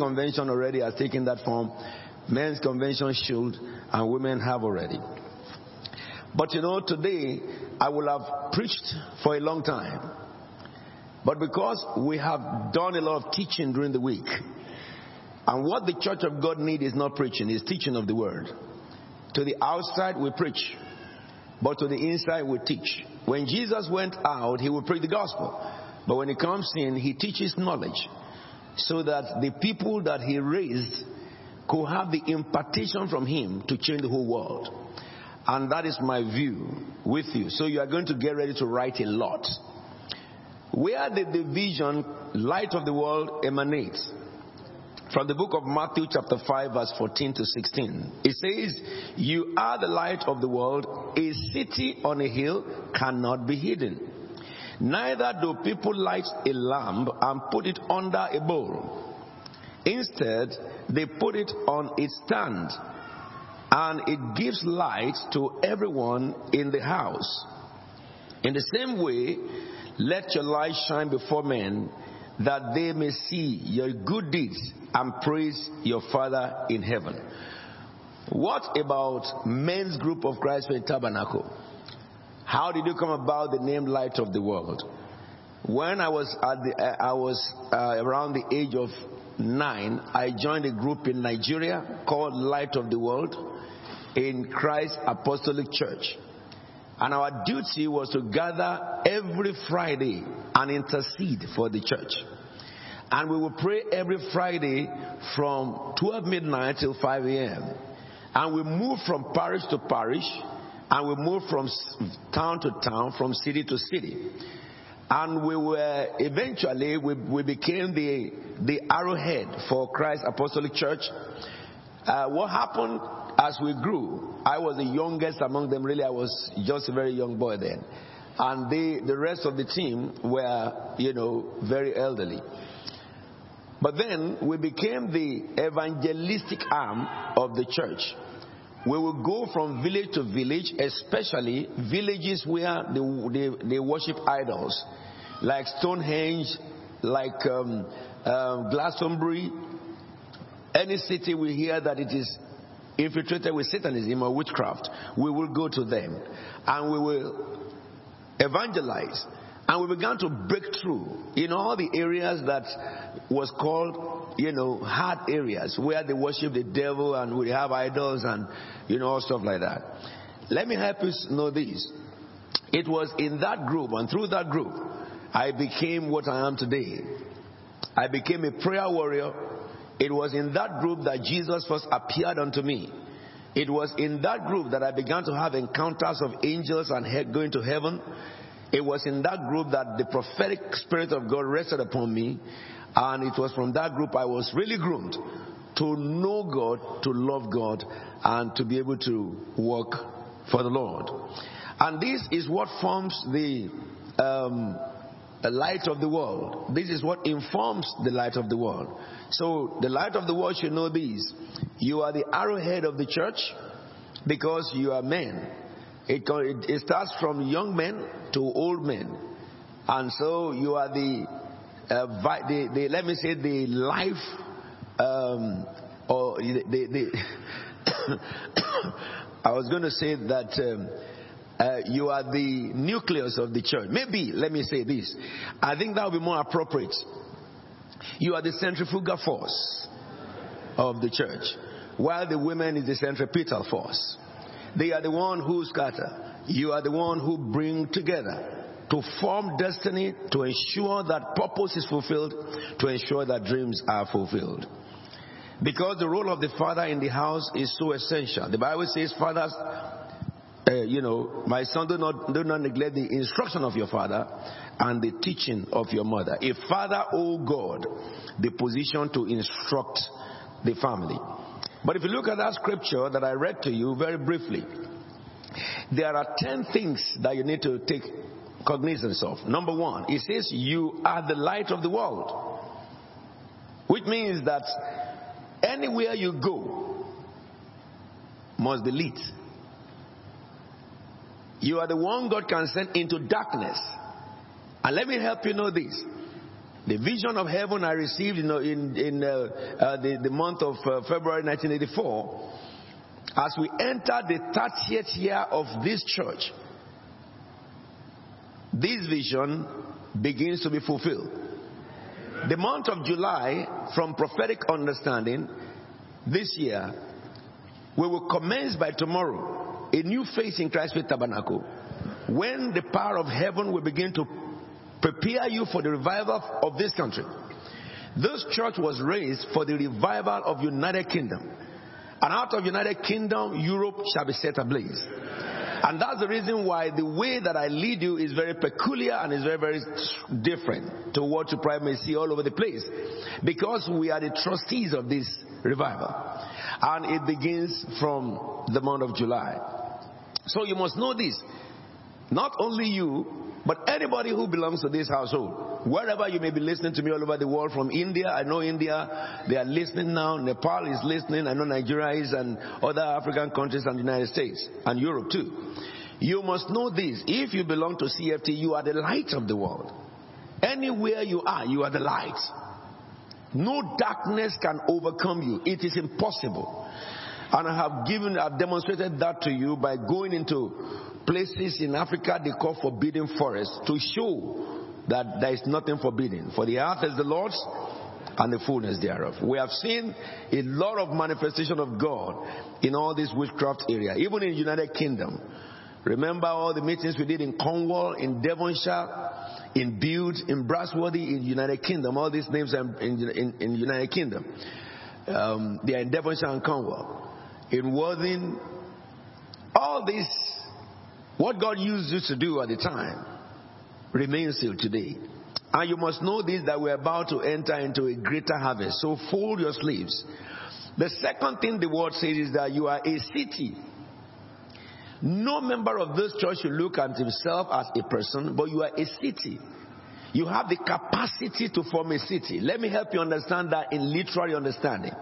convention already has taken that form. Men's convention should, and women have already. But you know, today I will have preached for a long time. But because we have done a lot of teaching during the week, and what the church of God needs is not preaching, it's teaching of the word. To the outside, we preach, but to the inside, we teach. When Jesus went out, he would preach the gospel. But when he comes in, he teaches knowledge so that the people that he raised could have the impartation from him to change the whole world. And that is my view with you. So you are going to get ready to write a lot. Where did the vision, light of the world, emanate? From the book of Matthew, chapter 5, verse 14 to 16. It says, You are the light of the world. A city on a hill cannot be hidden. Neither do people light a lamp and put it under a bowl. Instead, they put it on its stand, and it gives light to everyone in the house. In the same way, let your light shine before men that they may see your good deeds and praise your Father in heaven. What about men's group of Christ Faith Tabernacle? How did you come about the name Light of the World? When I was at the, uh, I was uh, around the age of nine, I joined a group in Nigeria called Light of the World in Christ Apostolic Church. And our duty was to gather every Friday and intercede for the church. And we would pray every Friday from 12 midnight till 5 a.m. And we moved from parish to parish and we moved from town to town, from city to city. And we were eventually we, we became the the arrowhead for Christ Apostolic Church. Uh, what happened as we grew, I was the youngest among them. Really, I was just a very young boy then, and the the rest of the team were, you know, very elderly. But then we became the evangelistic arm of the church. We will go from village to village, especially villages where they, they, they worship idols, like Stonehenge, like um, um, Glastonbury. Any city we hear that it is infiltrated with Satanism or witchcraft, we will go to them and we will evangelize. And we began to break through in all the areas that was called, you know, hard areas where they worship the devil and we have idols and, you know, all stuff like that. Let me help you know this. It was in that group and through that group I became what I am today. I became a prayer warrior it was in that group that Jesus first appeared unto me. It was in that group that I began to have encounters of angels and going to heaven. It was in that group that the prophetic spirit of God rested upon me. And it was from that group I was really groomed to know God, to love God, and to be able to work for the Lord. And this is what forms the um, light of the world. This is what informs the light of the world. So the light of the world should know this. You are the arrowhead of the church because you are men. It, it starts from young men to old men. And so you are the, uh, the, the let me say, the life, um, or the, the, I was going to say that um, uh, you are the nucleus of the church. Maybe, let me say this. I think that would be more appropriate. You are the centrifugal force of the church, while the women is the centripetal force. They are the one who scatter. You are the one who bring together to form destiny, to ensure that purpose is fulfilled, to ensure that dreams are fulfilled. Because the role of the father in the house is so essential. The Bible says, fathers, uh, you know, my son, do not, do not neglect the instruction of your father and the teaching of your mother. A father, oh God, the position to instruct the family. But if you look at that scripture that I read to you very briefly, there are 10 things that you need to take cognizance of. Number one, it says, You are the light of the world. Which means that anywhere you go must be lit. You are the one God can send into darkness. And let me help you know this. The vision of heaven I received in, in, in uh, uh, the, the month of uh, February 1984, as we enter the 30th year of this church, this vision begins to be fulfilled. The month of July, from prophetic understanding, this year, we will commence by tomorrow a new phase in Christ Faith Tabernacle when the power of heaven will begin to prepare you for the revival of this country. This church was raised for the revival of United Kingdom. And out of United Kingdom, Europe shall be set ablaze. And that's the reason why the way that I lead you is very peculiar and is very, very different to what you probably may see all over the place. Because we are the trustees of this revival. And it begins from the month of July. So you must know this. Not only you, but anybody who belongs to this household, wherever you may be listening to me all over the world, from India, I know India, they are listening now. Nepal is listening. I know Nigeria is, and other African countries, and the United States, and Europe too. You must know this. If you belong to CFT, you are the light of the world. Anywhere you are, you are the light. No darkness can overcome you. It is impossible. And I have given, I've demonstrated that to you by going into places in Africa they call forbidden forests to show that there is nothing forbidden. For the earth is the Lord's and the fullness thereof. We have seen a lot of manifestation of God in all this witchcraft area, even in United Kingdom. Remember all the meetings we did in Cornwall, in Devonshire, in Bute, in Brasworthy, in United Kingdom. All these names are in United Kingdom. Um, they are in Devonshire and Cornwall. In Worthing, all this, what God used you to do at the time remains still today. And you must know this that we're about to enter into a greater harvest. So fold your sleeves. The second thing the word says is that you are a city. No member of this church should look at himself as a person, but you are a city. You have the capacity to form a city. Let me help you understand that in literary understanding.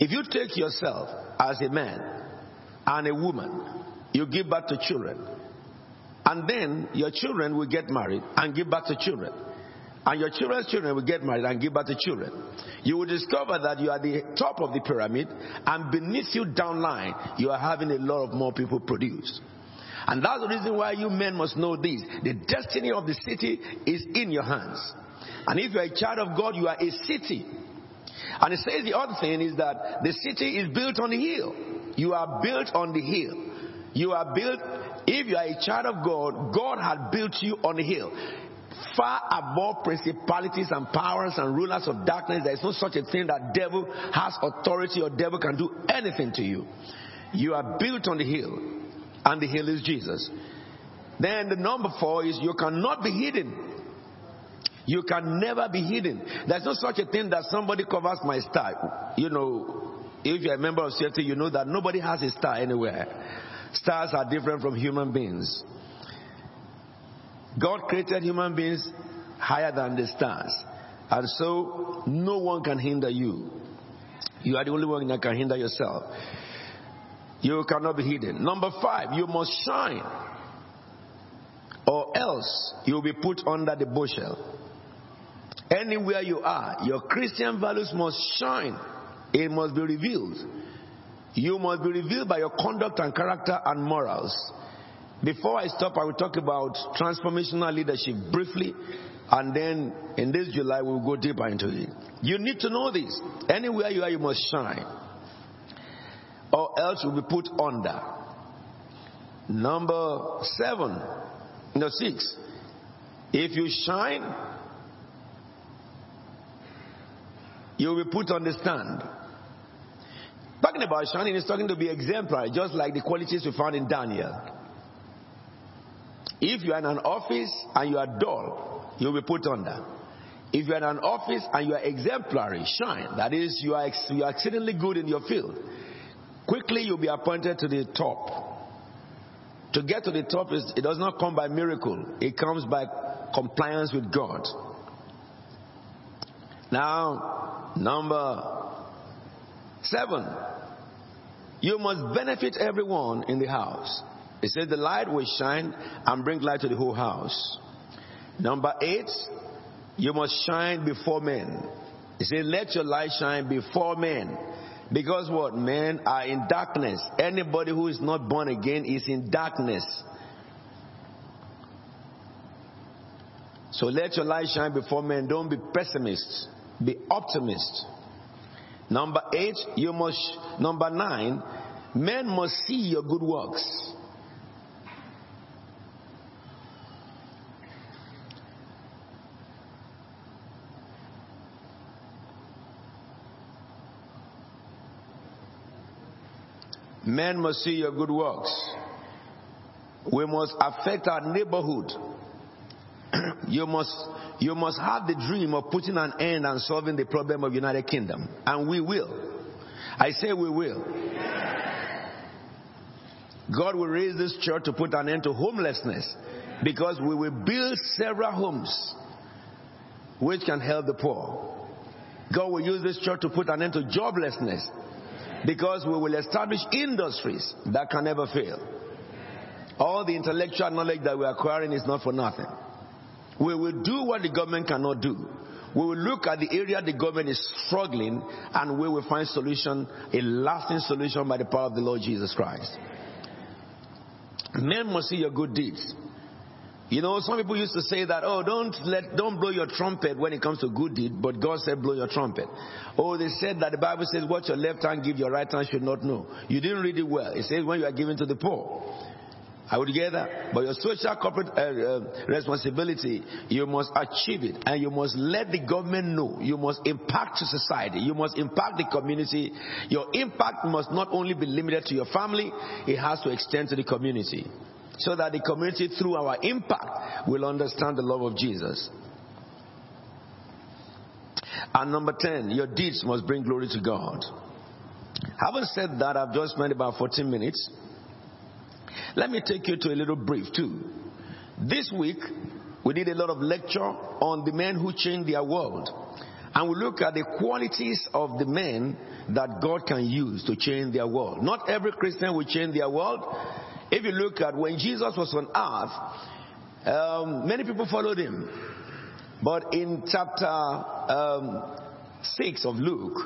If you take yourself as a man and a woman you give birth to children. And then your children will get married and give birth to children. And your children's children will get married and give birth to children. You will discover that you are the top of the pyramid, and beneath you downline, you are having a lot of more people produced. And that's the reason why you men must know this. The destiny of the city is in your hands. And if you are a child of God, you are a city. And it says the other thing is that the city is built on the hill. You are built on the hill. You are built, if you are a child of God, God had built you on the hill. Far above principalities and powers and rulers of darkness, there is no such a thing that devil has authority or devil can do anything to you. You are built on the hill, and the hill is Jesus. Then the number four is you cannot be hidden. You can never be hidden. There's no such a thing that somebody covers my star. You know, if you're a member of CFT, you know that nobody has a star anywhere. Stars are different from human beings. God created human beings higher than the stars. And so no one can hinder you. You are the only one that can hinder yourself. You cannot be hidden. Number five, you must shine. Or else you will be put under the bushel. Anywhere you are, your Christian values must shine. It must be revealed. You must be revealed by your conduct and character and morals. Before I stop, I will talk about transformational leadership briefly, and then in this July, we'll go deeper into it. You need to know this. Anywhere you are, you must shine, or else you'll be put under. Number seven, number six. If you shine, you'll be put on the stand. Talking about shining is talking to be exemplary, just like the qualities we found in Daniel. If you are in an office and you are dull, you'll be put under. If you are in an office and you are exemplary, shine. That is, you are, you are exceedingly good in your field. Quickly, you'll be appointed to the top. To get to the top, is, it does not come by miracle. It comes by compliance with God. Now, number seven, you must benefit everyone in the house. It says the light will shine and bring light to the whole house. Number eight, You must shine before men. He said, Let your light shine before men. Because what? Men are in darkness. Anybody who is not born again is in darkness. So let your light shine before men. Don't be pessimists. Be optimist. Number eight, you must, number nine, men must see your good works. Men must see your good works. We must affect our neighborhood. you must you must have the dream of putting an end and solving the problem of United Kingdom. And we will. I say we will. God will raise this church to put an end to homelessness because we will build several homes which can help the poor. God will use this church to put an end to joblessness because we will establish industries that can never fail. All the intellectual knowledge that we are acquiring is not for nothing. We will do what the government cannot do. We will look at the area the government is struggling and we will find solution, a lasting solution by the power of the Lord Jesus Christ. Men must see your good deeds. You know, some people used to say that, oh, don't let, don't blow your trumpet when it comes to good deed, but God said blow your trumpet. Oh, they said that the Bible says what your left hand give, your right hand should not know. You didn't read it well. It says when you are giving to the poor. Are we together? But your social corporate uh, uh, responsibility, you must achieve it and you must let the government know. You must impact society. You must impact the community. Your impact must not only be limited to your family, it has to extend to the community so that the community, through our impact, will understand the love of Jesus. And number 10, your deeds must bring glory to God. Having said that, I've just spent about 14 minutes. Let me take you to a little brief too. This week, we did a lot of lecture on the men who changed their world. And we look at the qualities of the men that God can use to change their world. Not every Christian will change their world, if you look at when Jesus was on earth, um, many people followed him. But in chapter um, 6 of Luke,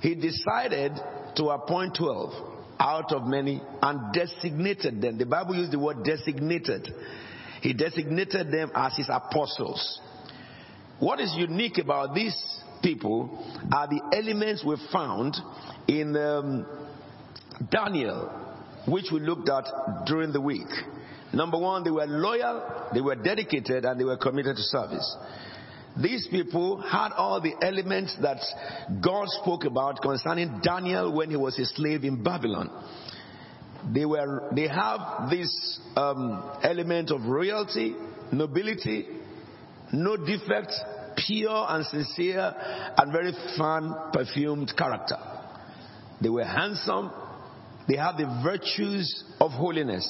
he decided to appoint 12 out of many and designated them. The Bible used the word designated. He designated them as his apostles. What is unique about these people are the elements we found in um, Daniel which we looked at during the week. Number one, they were loyal, they were dedicated, and they were committed to service. These people had all the elements that God spoke about concerning Daniel when he was a slave in Babylon. They were, they have this um, element of royalty, nobility, no defect, pure and sincere, and very fine perfumed character. They were handsome, they have the virtues of holiness.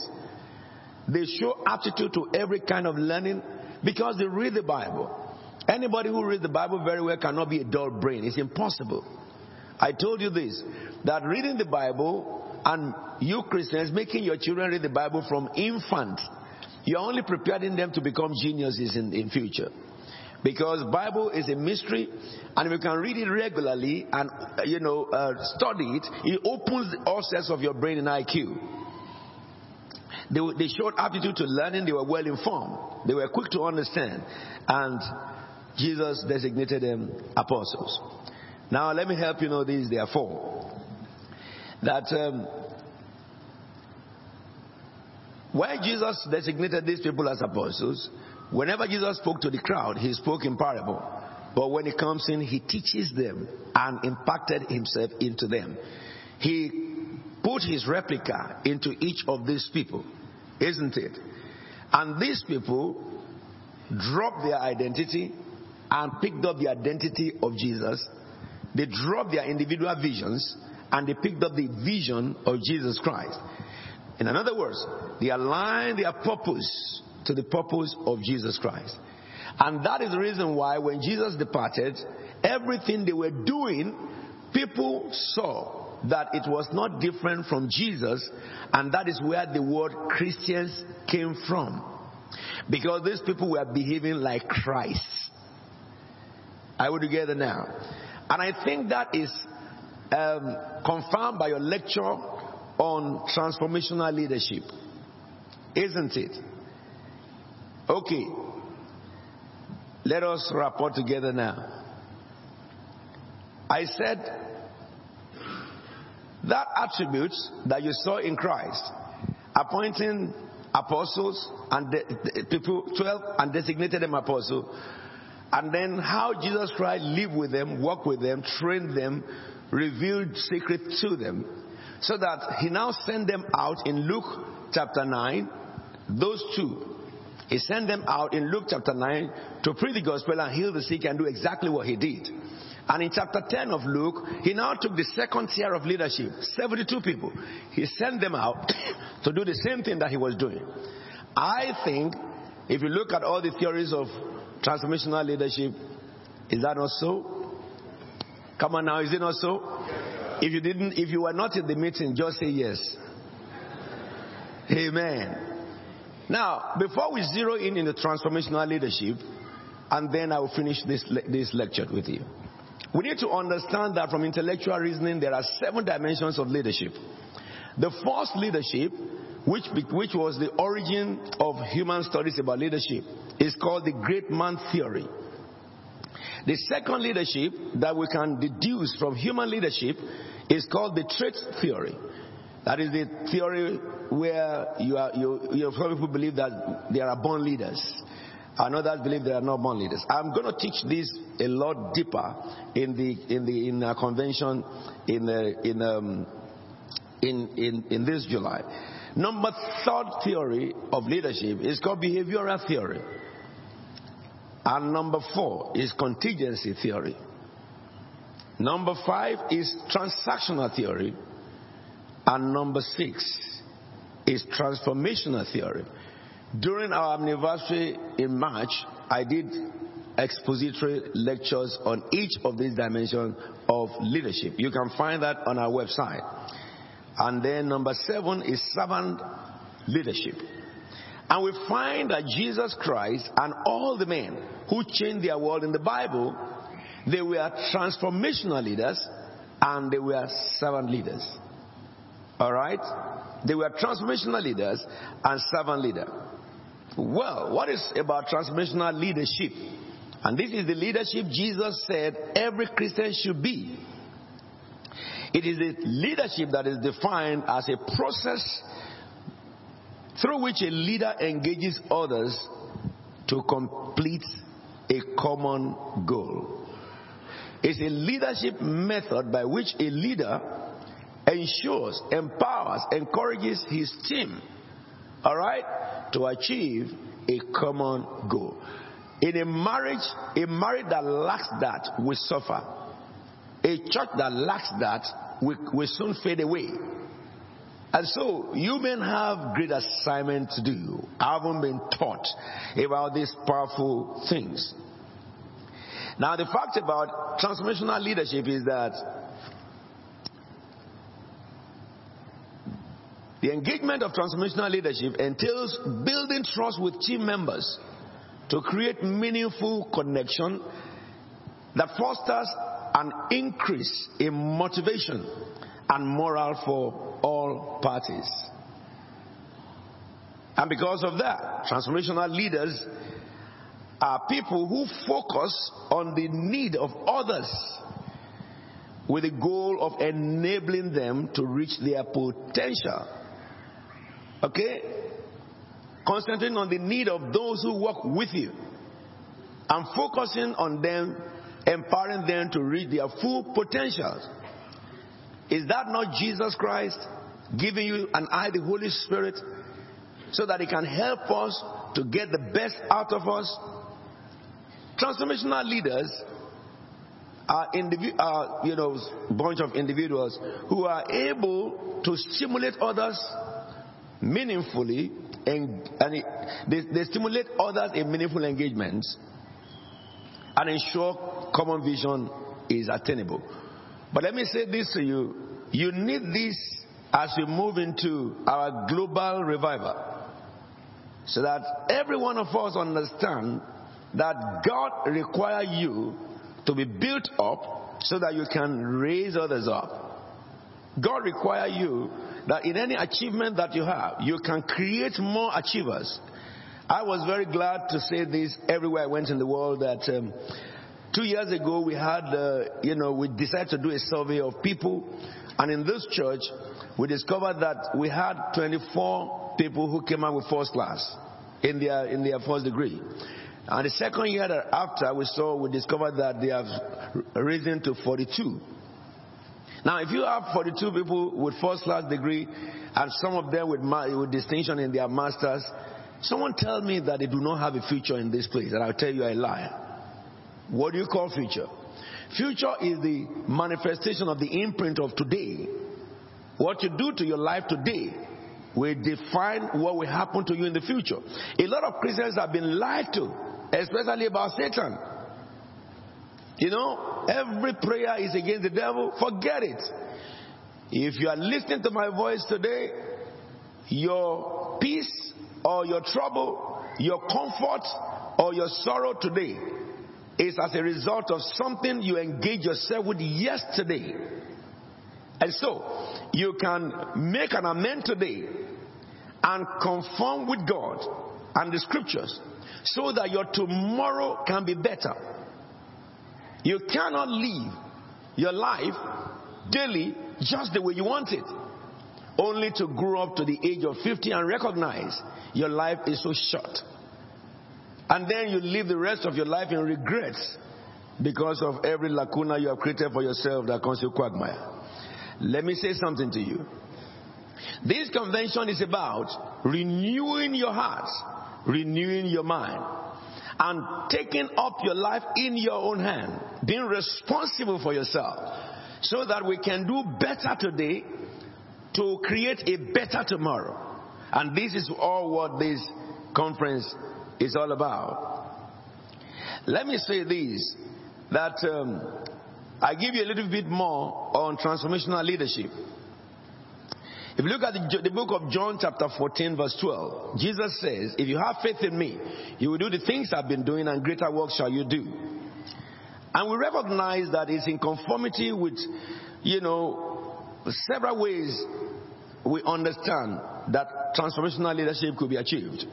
They show aptitude to every kind of learning because they read the Bible. Anybody who reads the Bible very well cannot be a dull brain. It's impossible. I told you this that reading the Bible and you Christians making your children read the Bible from infant, you're only preparing them to become geniuses in, in future. Because bible is a mystery and if you can read it regularly and uh, you know uh, study it it opens all sets of your brain and iq they, they showed aptitude to learning. They were well informed. They were quick to understand. And jesus designated them apostles now let me help you know these therefore that um, jesus designated these people as apostles Whenever Jesus spoke to the crowd, he spoke in parable. But when he comes in, he teaches them and impacted himself into them. He put his replica into each of these people, isn't it? And these people dropped their identity and picked up the identity of Jesus. They dropped their individual visions and they picked up the vision of Jesus Christ. In other words, they aligned their purpose to the purpose of Jesus Christ. And that is the reason why when Jesus departed, everything they were doing, people saw that it was not different from Jesus, and that is where the word Christians came from. Because these people were behaving like Christ. Are we together now? And I think that is um, confirmed by your lecture on transformational leadership. Isn't it? Okay. Let us rapport together now. I said that attributes that you saw in Christ, appointing apostles and de- people 12 and designated them apostles, and then how Jesus Christ lived with them, walked with them, trained them, revealed secrets to them, so that he now sent them out in Luke chapter 9, those two. He sent them out in Luke chapter 9 to preach the gospel and heal the sick and do exactly what he did. And in chapter 10 of Luke, he now took the second tier of leadership, 72 people. He sent them out to do the same thing that he was doing. I think if you look at all the theories of transformational leadership, is that not so? Come on now, is it not so? If you didn't, if you were not in the meeting, just say yes. Amen. Now, before we zero in in the transformational leadership, and then I will finish this, this lecture with you. We need to understand that from intellectual reasoning, there are seven dimensions of leadership. The first leadership, which, which was the origin of human studies about leadership, is called the great man theory. The second leadership that we can deduce from human leadership is called the trait theory. That is the theory where you are, you, you, some people believe that there are born leaders. And others believe they are not born leaders. I'm going to teach this a lot deeper in the in the in a convention in the, in, um, in in in this July. Number third theory of leadership is called behavioral theory. And number four is contingency theory. Number five is transactional theory. And number six is transformational theory. During our anniversary in March, I did expository lectures on each of these dimensions of leadership. You can find that on our website. And then number seven is servant leadership. And we find that Jesus Christ and all the men who changed their world in the Bible, they were transformational leaders and they were servant leaders. All right? They were transformational leaders and servant leader. Well, what is about transformational leadership? And this is the leadership Jesus said every Christian should be. It is a leadership that is defined as a process through which a leader engages others to complete a common goal. It's a leadership method by which a leader ensures, empowers, encourages his team, all right, to achieve a common goal. In a marriage, a marriage that lacks that will suffer. A church that lacks that will, will soon fade away. And so, you men have great assignment to do. I haven't been taught about these powerful things. Now, the fact about transformational leadership is that The engagement of transformational leadership entails building trust with team members to create meaningful connection that fosters an increase in motivation and morale for all parties. And because of that, transformational leaders are people who focus on the need of others with the goal of enabling them to reach their potential. Okay? Concentrating on the need of those who work with you and focusing on them, empowering them to reach their full potentials. Is that not Jesus Christ giving you and I the Holy Spirit so that He can help us to get the best out of us? Transformational leaders are, indivi- are you know, bunch of individuals who are able to stimulate others meaningfully and, and they, they stimulate others in meaningful engagements and ensure common vision is attainable. But let me say this to you you need this as we move into our global revival so that every one of us understand that God requires you to be built up so that you can raise others up. God requires you that in any achievement that you have, you can create more achievers. I was very glad to say this everywhere I went in the world that um, two years ago we had, uh, you know, we decided to do a survey of people, and in this church we discovered that we had 24 people who came out with first class in their in their first degree. And the second year after, we saw, we discovered that they have risen to 42. Now, if you have 42 people with first class degree and some of them with, with distinction in their masters, someone tell me that they do not have a future in this place, and I'll tell you a lie. What do you call future? Future is the manifestation of the imprint of today. What you do to your life today will define what will happen to you in the future. A lot of Christians have been lied to especially about Satan. You know, every prayer is against the devil. Forget it. If you are listening to my voice today, your peace or your trouble, your comfort or your sorrow today is as a result of something you engaged yourself with yesterday. And so, you can make an amend today and conform with God and the scriptures so that your tomorrow can be better. You cannot live your life daily just the way you want it. Only to grow up to the age of 50 and recognize your life is so short. And then you live the rest of your life in regrets because of every lacuna you have created for yourself that comes to quagmire. Let me say something to you. This convention is about renewing your heart, renewing your mind, and taking up your life in your own hand, being responsible for yourself, so that we can do better today to create a better tomorrow. And this is all what this conference is all about. Let me say this that um, I give you a little bit more on transformational leadership. If you look at the, the, book of John, chapter 14, verse 12, Jesus says, If you have faith in me, you will do the things I've been doing, and greater work shall you do. And we recognize that it's in conformity with, you know, several ways we understand that transformational leadership could be achieved.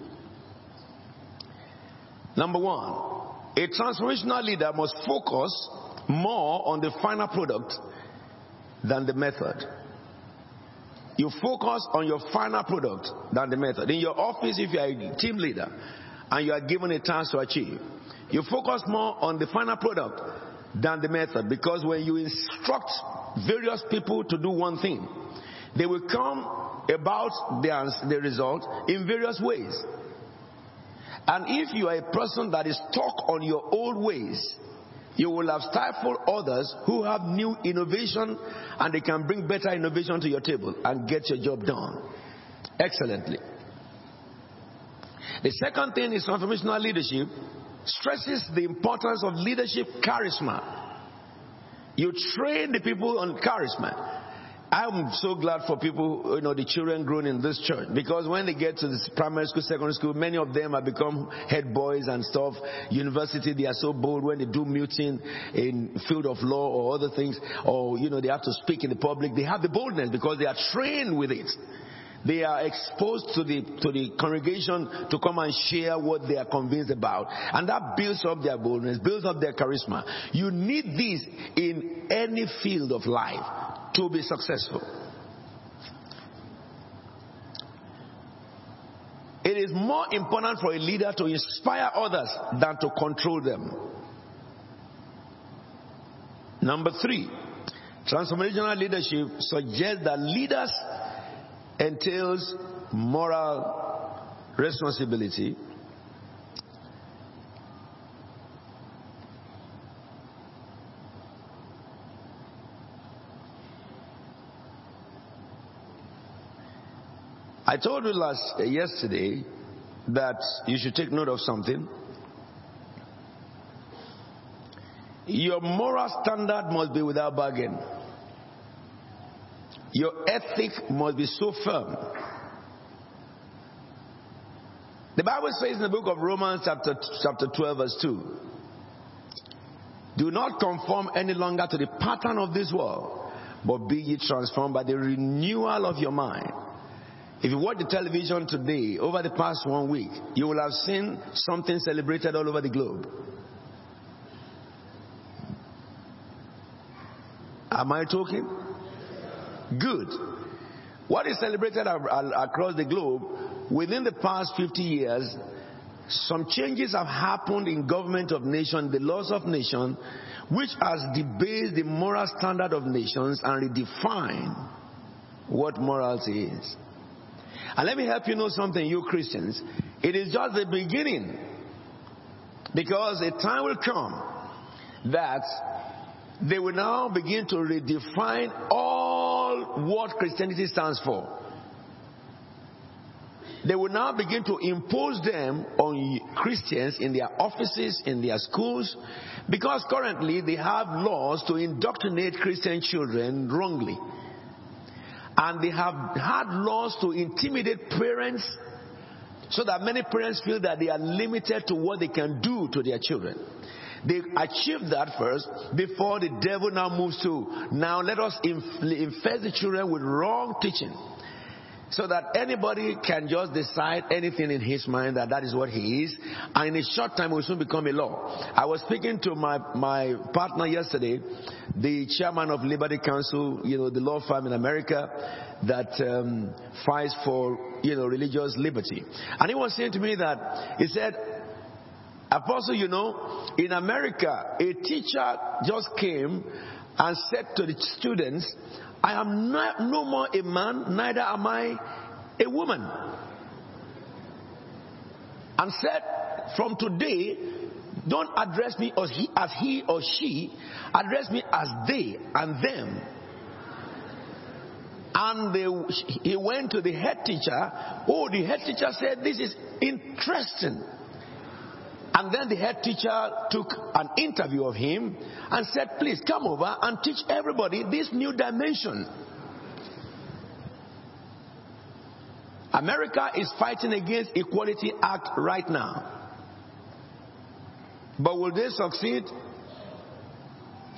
Number one, a transformational leader must focus more on the final product than the method. You focus on your final product than the method. In your office, if you are a team leader and you are given a chance to achieve, you focus more on the final product than the method because when you instruct various people to do one thing, they will come about the, the result in various ways. And if you are a person that is stuck on your old ways, you will have stifled others who have new innovation and they can bring better innovation to your table and get your job done excellently. The second thing is transformational leadership stresses the importance of leadership charisma. You train the people on charisma. I'm so glad for people, you know, the children grown in this church because when they get to this primary school, secondary school, many of them have become head boys and stuff. University, they are so bold when they do meeting in field of law or other things, or you know, they have to speak in the public. They have the boldness because they are trained with it. They are exposed to the, to the congregation to come and share what they are convinced about. And that builds up their boldness, builds up their charisma. You need this in any field of life to be successful. It is more important for a leader to inspire others than to control them. Number three, transformational leadership suggests that leaders entails moral responsibility. I told you last uh, yesterday that you should take note of something. Your moral standard must be without bargain. Your ethic must be so firm. The Bible says in the book of Romans, chapter, chapter 12, verse 2, Do not conform any longer to the pattern of this world, but be ye transformed by the renewal of your mind. If you watch the television today, over the past one week, you will have seen something celebrated all over the globe. Am I talking? Good. What is celebrated across the globe within the past 50 years, some changes have happened in government of nation, the laws of nation, which has debased the moral standard of nations and redefined what morality is. And let me help you know something, you Christians. It is just the beginning. Because a time will come that they will now begin to redefine all what Christianity stands for. They will now begin to impose them on Christians in their offices, in their schools, because currently they have laws to indoctrinate Christian children wrongly. And they have had laws to intimidate parents so that many parents feel that they are limited to what they can do to their children. They achieved that first before the devil now moves to. Now let us infest the children with wrong teaching so that anybody can just decide anything in his mind that that is what he is. And in a short time will soon become a law. I was speaking to my my partner yesterday the chairman of Liberty Counsel, you know the law firm in america that um, fights for you know religious liberty. And he was saying to me that he said Apostle, you know, in America, a teacher just came and said to the students, I am not, no more a man, neither am I a woman. And said, from today, don't address me as he, as he or she, address me as they and them. And they, he went to the head teacher. Oh, the head teacher said, This is interesting. And then the head teacher took an interview of him and said, Please come over and teach everybody this new dimension. America is fighting against Equality Act right now. But will they succeed?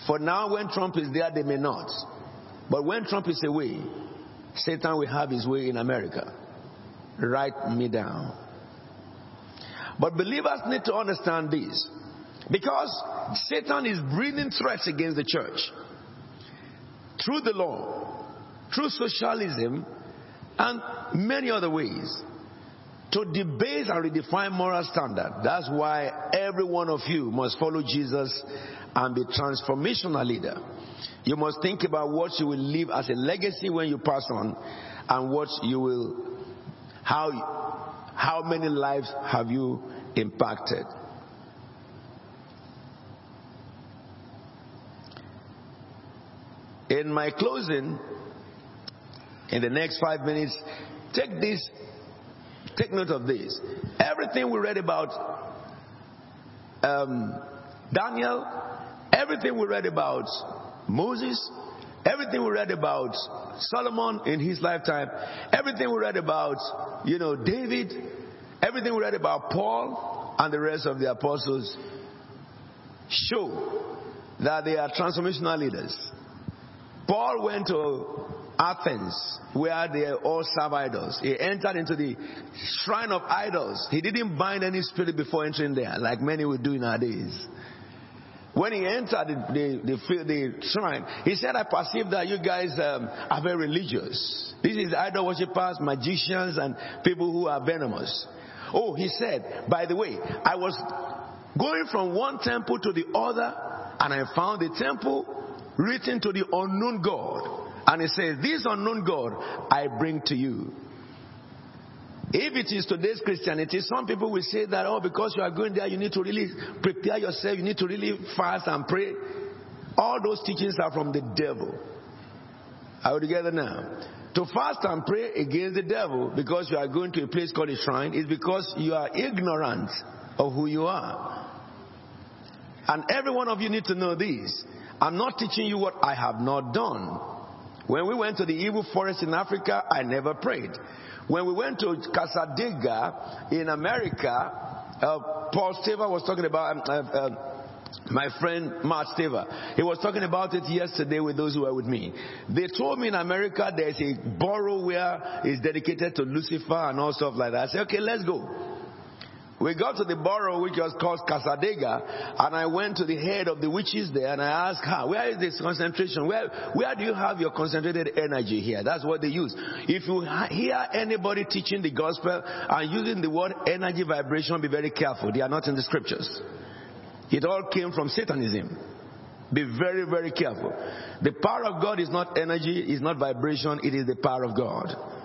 For now, when Trump is there, they may not. But when Trump is away, Satan will have his way in America. Write me down. But believers need to understand this. Because Satan is breathing threats against the church. Through the law, through socialism, and many other ways. To debase and redefine moral standard. That's why every one of you must follow Jesus and be transformational leader. You must think about what you will leave as a legacy when you pass on and what you will, how how many lives have you impacted? In my closing, in the next five minutes, take this, take note of this. Everything we read about um, Daniel, everything we read about Moses, everything we read about Solomon in his lifetime, everything we read about, you know, David, everything we read about Paul and the rest of the apostles show that they are transformational leaders. Paul went to Athens, where they all serve idols. He entered into the shrine of idols. He didn't bind any spirit before entering there, like many would do nowadays. When he entered the, the, the, the shrine, he said, I perceive that you guys um, are very religious. This is idol worshippers, magicians, and people who are venomous. Oh, he said, by the way, I was going from one temple to the other, and I found the temple written to the unknown God. And he says, This unknown God I bring to you. If it is today's Christianity, some people will say that, oh, because you are going there, you need to really prepare yourself, you need to really fast and pray. All those teachings are from the devil. Are we together now? To fast and pray against the devil because you are going to a place called a shrine is because you are ignorant of who you are. And every one of you need to know this. I'm not teaching you what I have not done. When we went to the evil forest in Africa, I never prayed. When we went to Cassadaga in America, uh, Paul Steva was talking about, um, uh, uh, my friend Mat Staver. He was talking about it yesterday with those who were with me. They told me in America there's a borough where it's dedicated to Lucifer and all stuff like that. I said, okay, let's go. We got to the borough which was called Cassadaga, and I went to the head of the witches there and I asked her, where is this concentration? Where, where do you have your concentrated energy here? That's what they use. If you hear anybody teaching the gospel and using the word energy vibration, be very careful. They are not in the scriptures. It all came from Satanism. Be very, very careful. The power of God is not energy, is not vibration, it is the power of God.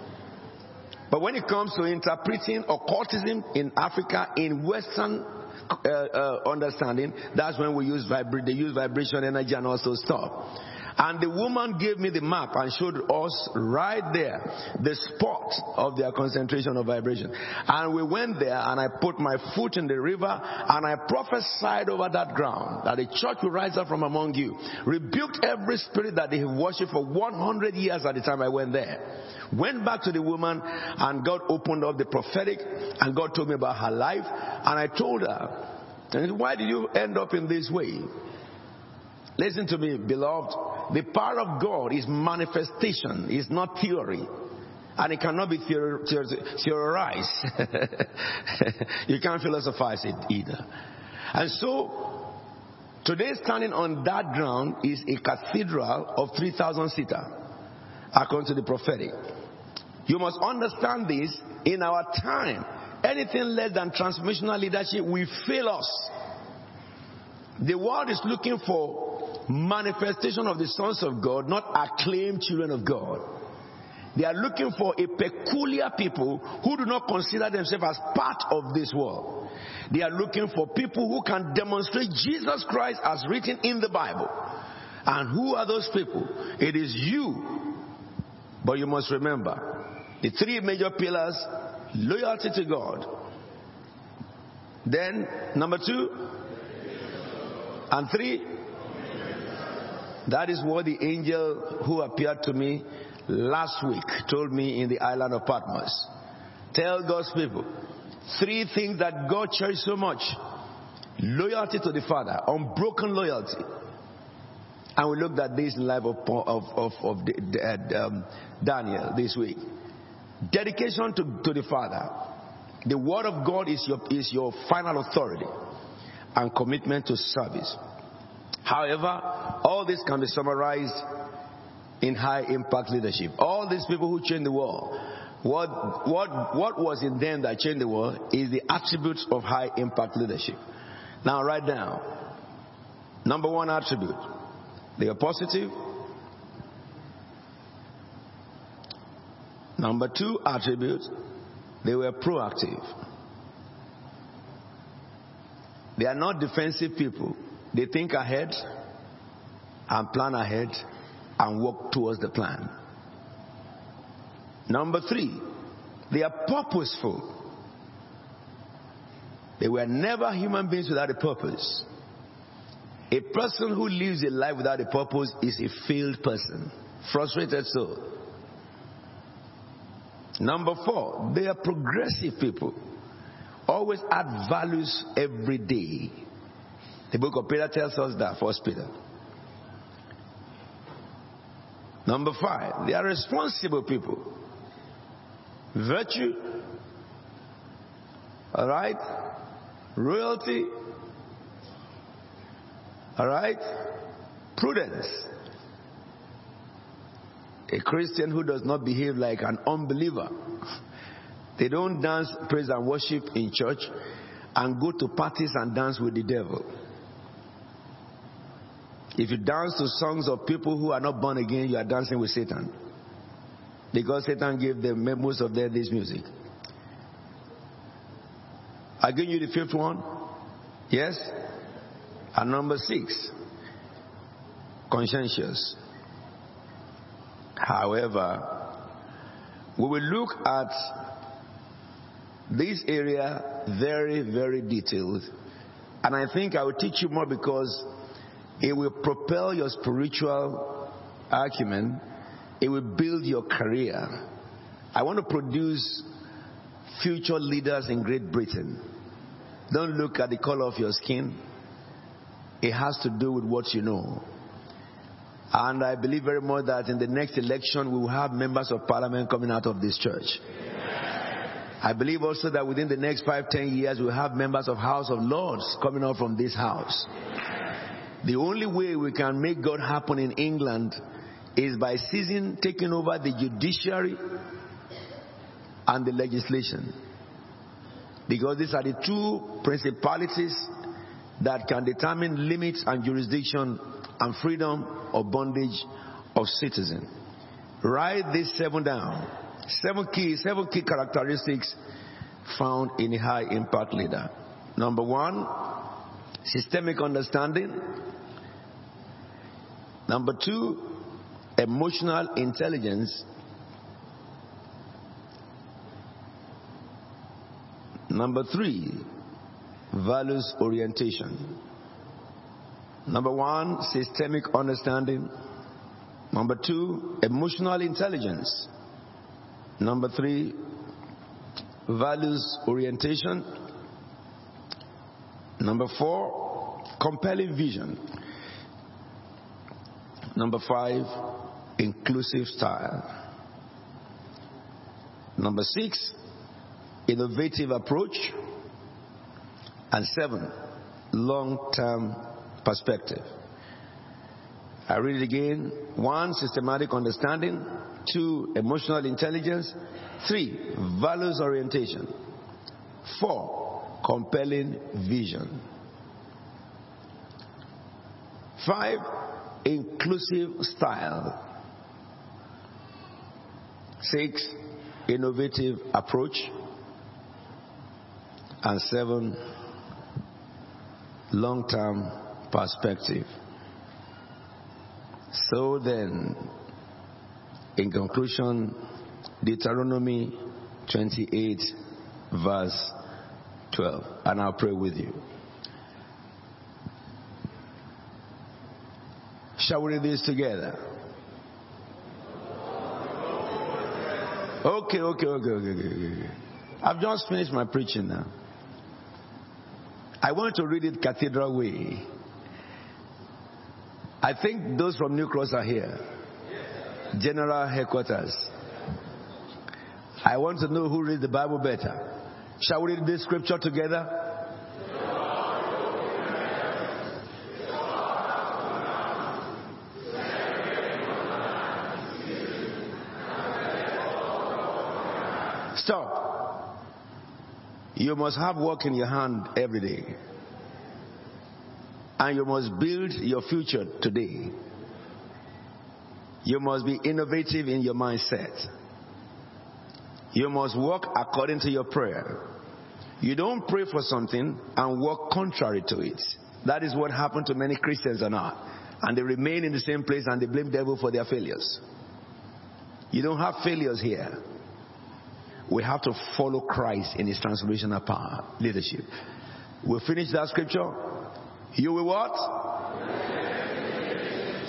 But when it comes to interpreting occultism in Africa, in Western uh, uh, understanding, that's when we use vibra- they use vibration energy and also stuff. And the woman gave me the map and showed us right there the spot of their concentration of vibration. And we went there and I put my foot in the river and I prophesied over that ground that the church will rise up from among you. Rebuked every spirit that they have worshipped for 100 years at the time I went there. Went back to the woman and God opened up the prophetic and God told me about her life and I told her, why did you end up in this way? Listen to me, beloved. The power of God is manifestation, it's not theory. And it cannot be theorized. you can't philosophize it either. And so, today standing on that ground is a cathedral of 3,000 seater, according to the prophetic. You must understand this in our time. Anything less than transformational leadership will fail us. The world is looking for manifestation of the sons of God, not acclaimed children of God. They are looking for a peculiar people who do not consider themselves as part of this world. They are looking for people who can demonstrate Jesus Christ as written in the Bible. And who are those people? It is you. But you must remember the three major pillars loyalty to God. Then, number two, and three, that is what the angel who appeared to me last week told me in the island of Patmos. Tell God's people three things that God cherishes so much loyalty to the Father, unbroken loyalty. And we looked at this in the life of, of, of, of um, Daniel this week. Dedication to, to the Father. The Word of God is your, is your final authority and commitment to service. However, all this can be summarized in high impact leadership. All these people who changed the world, what, what, what was in them that changed the world is the attributes of high impact leadership. Now, right now, Number one attribute. They are positive. Number two attribute. They were proactive. They are not defensive people. They think ahead and plan ahead and work towards the plan. Number three, they are purposeful. They were never human beings without a purpose. A person who lives a life without a purpose is a failed person, frustrated soul. Number four, they are progressive people always add values every day. The book of Peter tells us that, First Peter. Number five, they are responsible people. Virtue, all right? Royalty, all right? Prudence. A Christian who does not behave like an unbeliever they don't dance praise and worship in church and go to parties and dance with the devil. If you dance to songs of people who are not born again, you are dancing with Satan. Because Satan gave them most of their this music. I give you the fifth one. Yes? And number six, conscientious. However, we will look at this area very, very detailed. And I think I will teach you more because it will propel your spiritual acumen. It will build your career. I want to produce future leaders in Great Britain. Don't look at the color of your skin. it has to do with what you know. And I believe very much that in the next election, we will have members of parliament coming out of this church. I believe also that within the next five, ten years, we'll have members of House of Lords coming out from this house. The only way we can make God happen in England is by seizing, taking over the judiciary and the legislation. Because these are the two principalities that can determine limits and jurisdiction and freedom of bondage of citizen. Write these seven down. Seven key, seven key characteristics found in a high impact leader. Number one, systemic understanding. Number two, emotional intelligence. Number three, values orientation. Number one, systemic understanding. Number two, emotional intelligence. Number three, values orientation. Number four, compelling vision. Number five, inclusive style. Number six, innovative approach. And seven, long term perspective. I read it again. One, systematic understanding. Two, emotional intelligence. Three, values orientation. Four, compelling vision. Five, inclusive style. Six, innovative approach. And seven, long term perspective. So then, in conclusion, Deuteronomy 28, verse 12. And I'll pray with you. Shall we read this together? Okay, okay, okay, okay, okay. I've just finished my preaching now. I want to read it cathedral way. I think those from New Cross are here. General headquarters. I want to know who reads the Bible better. Shall we read this scripture together? Stop. You must have work in your hand every day. And you must build your future today. You must be innovative in your mindset. You must work according to your prayer. You don't pray for something and work contrary to it. That is what happened to many Christians or not. And they remain in the same place and they blame devil for their failures. You don't have failures here. We have to follow Christ in his transformational power, leadership. We'll finish that scripture. You will what?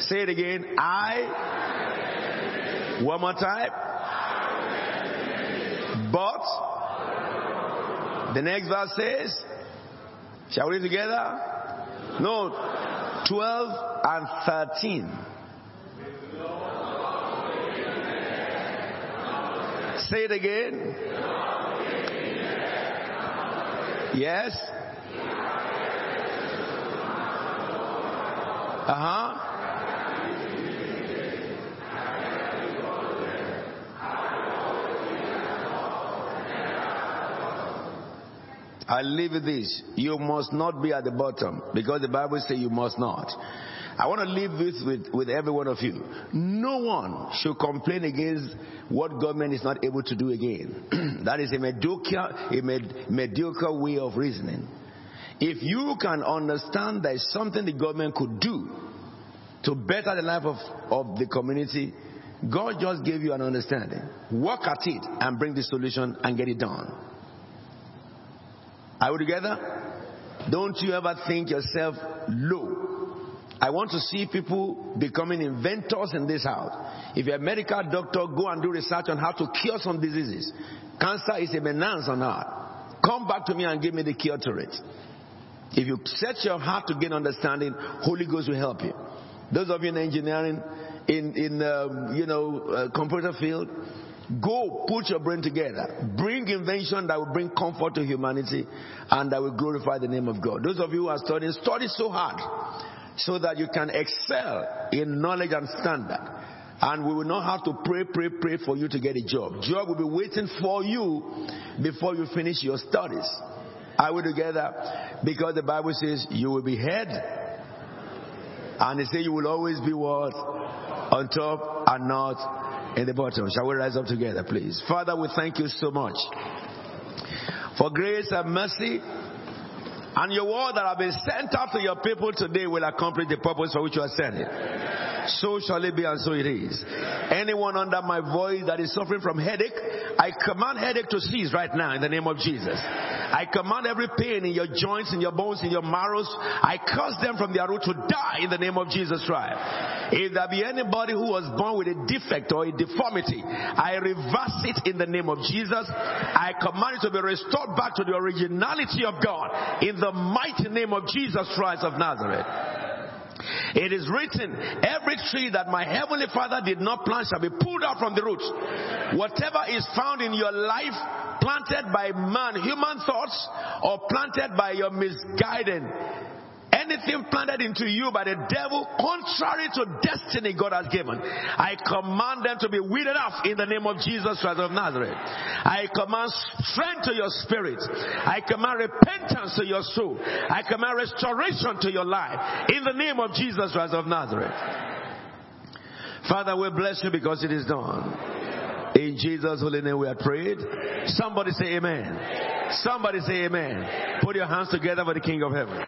Say it again. I. One more time. But. The next verse says. Shall we read together? No. 12 and 13. Say it again. Yes. Uh huh. I leave this. You must not be at the bottom because the Bible says you must not. I want to leave this with, with every one of you. No one should complain against what government is not able to do again. that is a mediocre, a med, mediocre way of reasoning. If you can understand there is something the government could do to better the life of, of the community, God just gave you an understanding. Work at it and bring the solution and get it done. Are we together? Don't you ever think yourself low. I want to see people becoming inventors in this house. If you're a medical doctor, go and do research on how to cure some diseases. Cancer is a menace on earth. Come back to me and give me the cure to it. If you set your heart to gain understanding, Holy Ghost will help you. Those of you in engineering, in in um, you know uh, computer field, go put your brain together. Bring invention that will bring comfort to humanity and that will glorify the name of God. Those of you who are studying, study so hard so that you can excel in knowledge and standard. And we will not have to pray, pray, pray for you to get a job. Job will be waiting for you before you finish your studies. Are we together? Because the Bible says you will be head. And it says you will always be what? On top and not in the bottom. Shall we rise up together, please? Father, we thank you so much for grace and mercy. And your word that have been sent out to your people today will accomplish the purpose for which you are sending so shall it be and so it is. Anyone under my voice that is suffering from headache, I command headache to cease right now in the name of Jesus. I command every pain in your joints, in your bones, in your marrows, I curse them from their root to die in the name of Jesus Christ. If there be anybody who was born with a defect or a deformity, I reverse it in the name of Jesus. I command it to be restored back to the originality of God in the mighty name of Jesus Christ of Nazareth. It is written, every tree that my heavenly father did not plant shall be pulled out from the roots. Whatever is found in your life, planted by man, human thoughts, or planted by your misguided anything planted into you by the devil contrary to destiny God has given, I command them to be weeded off in the name of Jesus Christ of Nazareth. I command strength to your spirit. I command repentance to your soul. I command restoration to your life in the name of Jesus Christ of Nazareth. Father, we bless you because it is done. In Jesus' holy name we are prayed. Somebody say amen. Somebody say amen. Put your hands together for the King of Heaven.